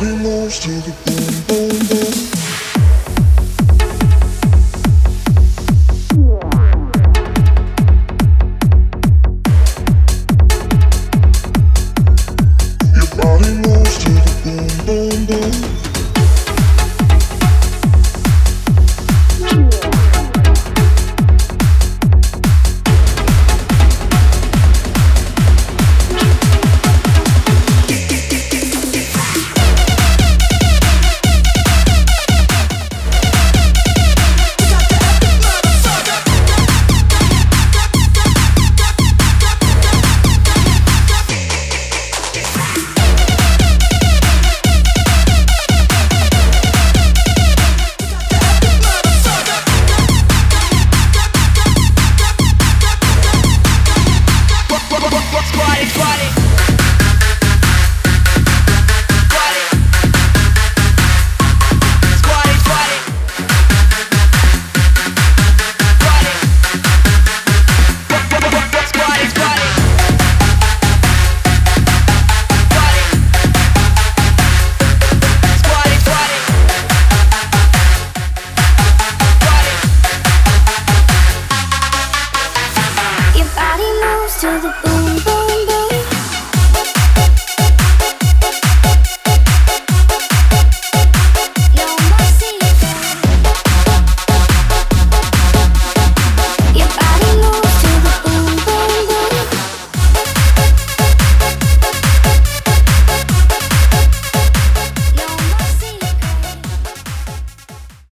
Body moves to the boom boom. The boom.